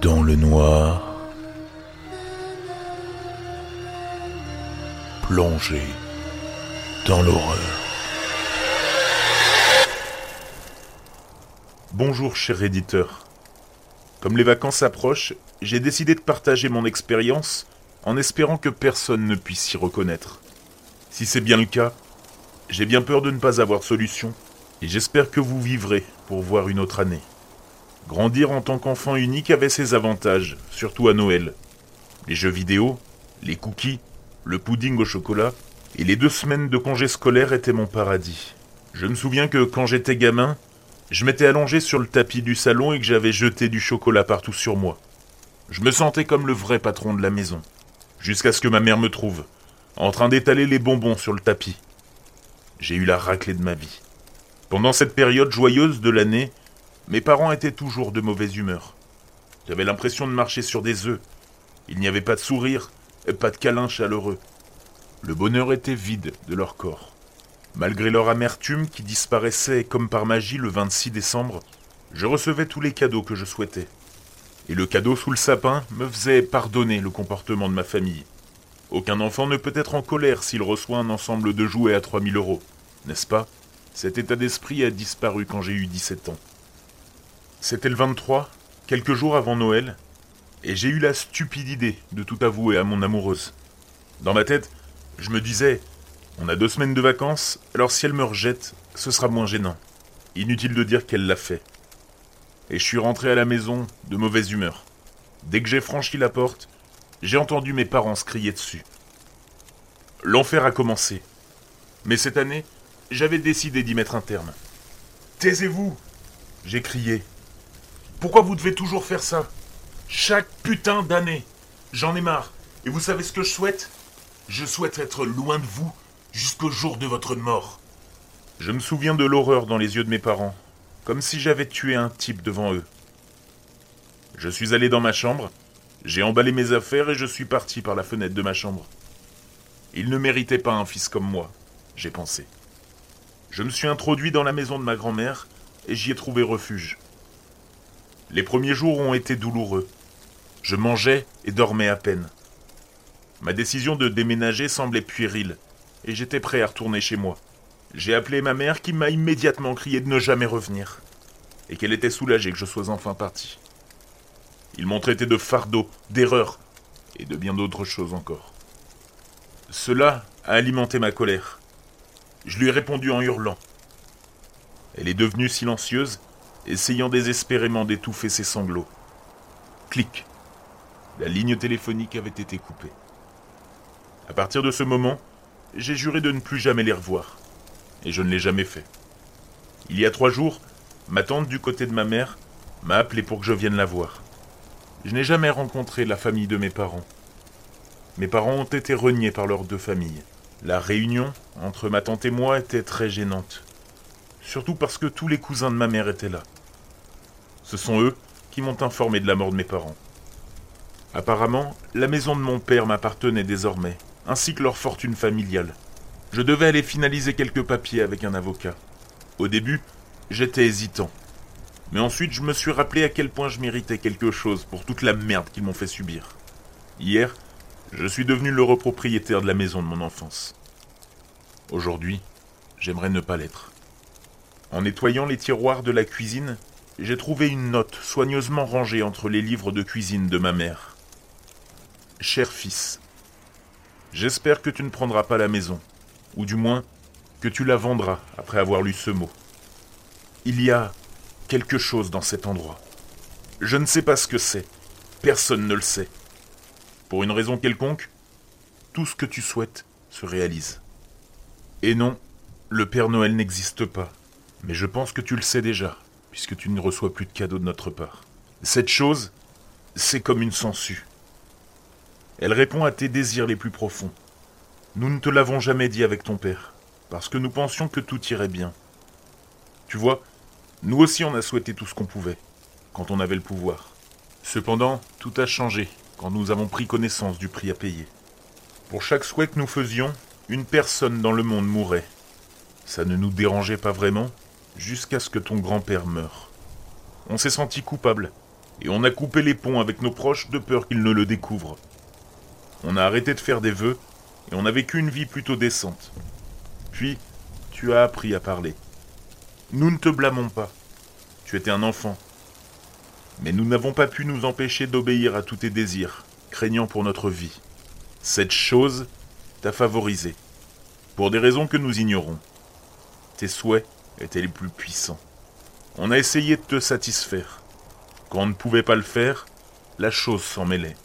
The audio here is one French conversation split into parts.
dans le noir, plongé dans l'horreur. Bonjour cher éditeur. Comme les vacances approchent, j'ai décidé de partager mon expérience en espérant que personne ne puisse s'y reconnaître. Si c'est bien le cas, j'ai bien peur de ne pas avoir solution, et j'espère que vous vivrez pour voir une autre année. Grandir en tant qu'enfant unique avait ses avantages, surtout à Noël. Les jeux vidéo, les cookies, le pudding au chocolat et les deux semaines de congés scolaires étaient mon paradis. Je me souviens que quand j'étais gamin, je m'étais allongé sur le tapis du salon et que j'avais jeté du chocolat partout sur moi. Je me sentais comme le vrai patron de la maison, jusqu'à ce que ma mère me trouve, en train d'étaler les bonbons sur le tapis. J'ai eu la raclée de ma vie. Pendant cette période joyeuse de l'année, mes parents étaient toujours de mauvaise humeur. J'avais l'impression de marcher sur des œufs. Il n'y avait pas de sourire, et pas de câlin chaleureux. Le bonheur était vide de leur corps. Malgré leur amertume qui disparaissait comme par magie le 26 décembre, je recevais tous les cadeaux que je souhaitais. Et le cadeau sous le sapin me faisait pardonner le comportement de ma famille. Aucun enfant ne peut être en colère s'il reçoit un ensemble de jouets à 3000 euros, n'est-ce pas? Cet état d'esprit a disparu quand j'ai eu 17 ans. C'était le 23, quelques jours avant Noël, et j'ai eu la stupide idée de tout avouer à mon amoureuse. Dans ma tête, je me disais, on a deux semaines de vacances, alors si elle me rejette, ce sera moins gênant. Inutile de dire qu'elle l'a fait. Et je suis rentré à la maison de mauvaise humeur. Dès que j'ai franchi la porte, j'ai entendu mes parents se crier dessus. L'enfer a commencé. Mais cette année, j'avais décidé d'y mettre un terme. Taisez-vous J'ai crié. Pourquoi vous devez toujours faire ça? Chaque putain d'année. J'en ai marre. Et vous savez ce que je souhaite? Je souhaite être loin de vous jusqu'au jour de votre mort. Je me souviens de l'horreur dans les yeux de mes parents, comme si j'avais tué un type devant eux. Je suis allé dans ma chambre, j'ai emballé mes affaires et je suis parti par la fenêtre de ma chambre. Il ne méritait pas un fils comme moi, j'ai pensé. Je me suis introduit dans la maison de ma grand-mère et j'y ai trouvé refuge. Les premiers jours ont été douloureux. Je mangeais et dormais à peine. Ma décision de déménager semblait puérile, et j'étais prêt à retourner chez moi. J'ai appelé ma mère qui m'a immédiatement crié de ne jamais revenir, et qu'elle était soulagée que je sois enfin parti. Ils m'ont traité de fardeau, d'erreur, et de bien d'autres choses encore. Cela a alimenté ma colère. Je lui ai répondu en hurlant. Elle est devenue silencieuse essayant désespérément d'étouffer ses sanglots. Clic. La ligne téléphonique avait été coupée. À partir de ce moment, j'ai juré de ne plus jamais les revoir. Et je ne l'ai jamais fait. Il y a trois jours, ma tante du côté de ma mère m'a appelé pour que je vienne la voir. Je n'ai jamais rencontré la famille de mes parents. Mes parents ont été reniés par leurs deux familles. La réunion entre ma tante et moi était très gênante surtout parce que tous les cousins de ma mère étaient là. Ce sont eux qui m'ont informé de la mort de mes parents. Apparemment, la maison de mon père m'appartenait désormais, ainsi que leur fortune familiale. Je devais aller finaliser quelques papiers avec un avocat. Au début, j'étais hésitant. Mais ensuite, je me suis rappelé à quel point je méritais quelque chose pour toute la merde qu'ils m'ont fait subir. Hier, je suis devenu l'heureux propriétaire de la maison de mon enfance. Aujourd'hui, j'aimerais ne pas l'être. En nettoyant les tiroirs de la cuisine, j'ai trouvé une note soigneusement rangée entre les livres de cuisine de ma mère. Cher fils, j'espère que tu ne prendras pas la maison, ou du moins que tu la vendras après avoir lu ce mot. Il y a quelque chose dans cet endroit. Je ne sais pas ce que c'est. Personne ne le sait. Pour une raison quelconque, tout ce que tu souhaites se réalise. Et non, le Père Noël n'existe pas. Mais je pense que tu le sais déjà, puisque tu ne reçois plus de cadeaux de notre part. Cette chose, c'est comme une sangsue. Elle répond à tes désirs les plus profonds. Nous ne te l'avons jamais dit avec ton père, parce que nous pensions que tout irait bien. Tu vois, nous aussi on a souhaité tout ce qu'on pouvait, quand on avait le pouvoir. Cependant, tout a changé quand nous avons pris connaissance du prix à payer. Pour chaque souhait que nous faisions, une personne dans le monde mourait. Ça ne nous dérangeait pas vraiment, jusqu'à ce que ton grand-père meure. On s'est senti coupable, Et on a coupé les ponts avec nos proches de peur qu'ils ne le découvrent. On a arrêté de faire des vœux et on a vécu une vie plutôt décente. Puis, tu as appris à parler. Nous ne te blâmons pas. Tu étais un enfant. Mais nous n'avons pas pu nous empêcher d'obéir à tous tes désirs, craignant pour notre vie. Cette chose t'a favorisé, pour des raisons que nous ignorons. Tes souhaits étaient les plus puissants. On a essayé de te satisfaire. Quand on ne pouvait pas le faire, la chose s'en mêlait.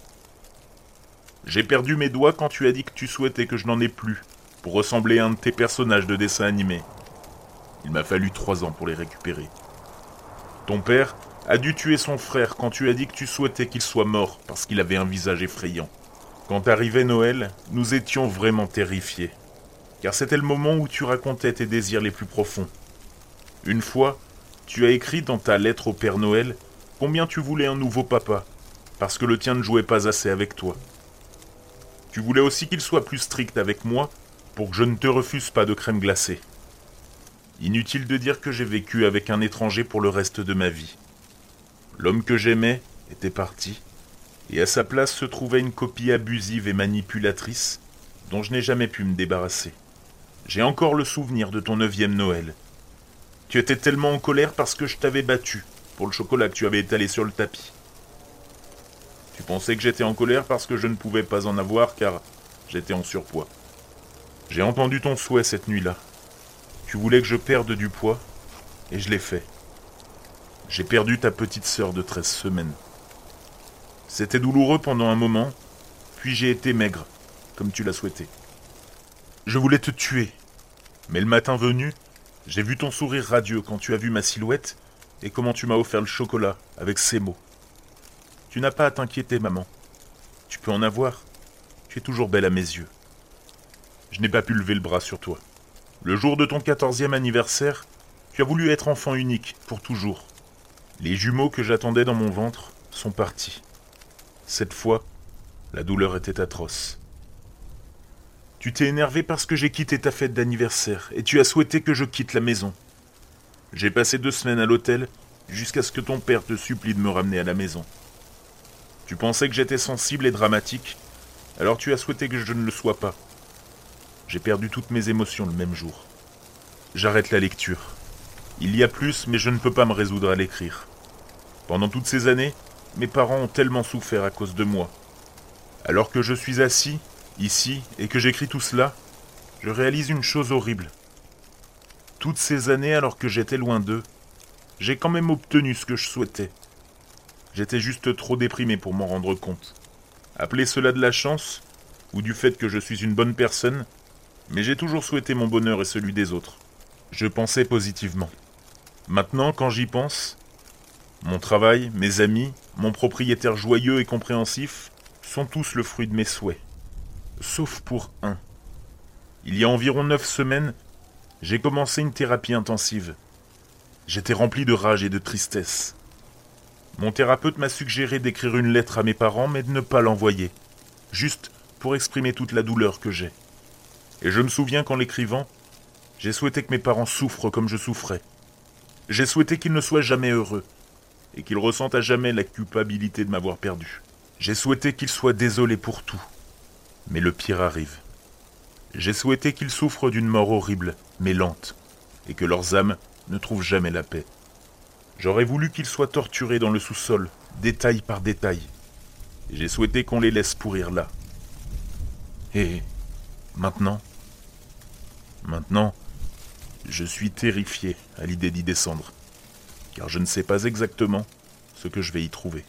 J'ai perdu mes doigts quand tu as dit que tu souhaitais que je n'en ai plus, pour ressembler à un de tes personnages de dessin animé. Il m'a fallu trois ans pour les récupérer. Ton père a dû tuer son frère quand tu as dit que tu souhaitais qu'il soit mort parce qu'il avait un visage effrayant. Quand arrivait Noël, nous étions vraiment terrifiés, car c'était le moment où tu racontais tes désirs les plus profonds. Une fois, tu as écrit dans ta lettre au Père Noël combien tu voulais un nouveau papa, parce que le tien ne jouait pas assez avec toi. Tu voulais aussi qu'il soit plus strict avec moi pour que je ne te refuse pas de crème glacée. Inutile de dire que j'ai vécu avec un étranger pour le reste de ma vie. L'homme que j'aimais était parti, et à sa place se trouvait une copie abusive et manipulatrice dont je n'ai jamais pu me débarrasser. J'ai encore le souvenir de ton neuvième Noël. Tu étais tellement en colère parce que je t'avais battu pour le chocolat que tu avais étalé sur le tapis. Tu pensais que j'étais en colère parce que je ne pouvais pas en avoir car j'étais en surpoids. J'ai entendu ton souhait cette nuit-là. Tu voulais que je perde du poids et je l'ai fait. J'ai perdu ta petite sœur de 13 semaines. C'était douloureux pendant un moment, puis j'ai été maigre, comme tu l'as souhaité. Je voulais te tuer, mais le matin venu, j'ai vu ton sourire radieux quand tu as vu ma silhouette et comment tu m'as offert le chocolat avec ces mots. Tu n'as pas à t'inquiéter, maman. Tu peux en avoir. Tu es toujours belle à mes yeux. Je n'ai pas pu lever le bras sur toi. Le jour de ton quatorzième anniversaire, tu as voulu être enfant unique, pour toujours. Les jumeaux que j'attendais dans mon ventre sont partis. Cette fois, la douleur était atroce. Tu t'es énervé parce que j'ai quitté ta fête d'anniversaire et tu as souhaité que je quitte la maison. J'ai passé deux semaines à l'hôtel jusqu'à ce que ton père te supplie de me ramener à la maison. Tu pensais que j'étais sensible et dramatique, alors tu as souhaité que je ne le sois pas. J'ai perdu toutes mes émotions le même jour. J'arrête la lecture. Il y a plus, mais je ne peux pas me résoudre à l'écrire. Pendant toutes ces années, mes parents ont tellement souffert à cause de moi. Alors que je suis assis, ici, et que j'écris tout cela, je réalise une chose horrible. Toutes ces années, alors que j'étais loin d'eux, j'ai quand même obtenu ce que je souhaitais. J'étais juste trop déprimé pour m'en rendre compte. Appelez cela de la chance, ou du fait que je suis une bonne personne, mais j'ai toujours souhaité mon bonheur et celui des autres. Je pensais positivement. Maintenant, quand j'y pense, mon travail, mes amis, mon propriétaire joyeux et compréhensif sont tous le fruit de mes souhaits. Sauf pour un. Il y a environ neuf semaines, j'ai commencé une thérapie intensive. J'étais rempli de rage et de tristesse. Mon thérapeute m'a suggéré d'écrire une lettre à mes parents, mais de ne pas l'envoyer, juste pour exprimer toute la douleur que j'ai. Et je me souviens qu'en l'écrivant, j'ai souhaité que mes parents souffrent comme je souffrais. J'ai souhaité qu'ils ne soient jamais heureux, et qu'ils ressentent à jamais la culpabilité de m'avoir perdu. J'ai souhaité qu'ils soient désolés pour tout. Mais le pire arrive. J'ai souhaité qu'ils souffrent d'une mort horrible, mais lente, et que leurs âmes ne trouvent jamais la paix. J'aurais voulu qu'ils soient torturés dans le sous-sol, détail par détail. J'ai souhaité qu'on les laisse pourrir là. Et maintenant Maintenant, je suis terrifié à l'idée d'y descendre, car je ne sais pas exactement ce que je vais y trouver.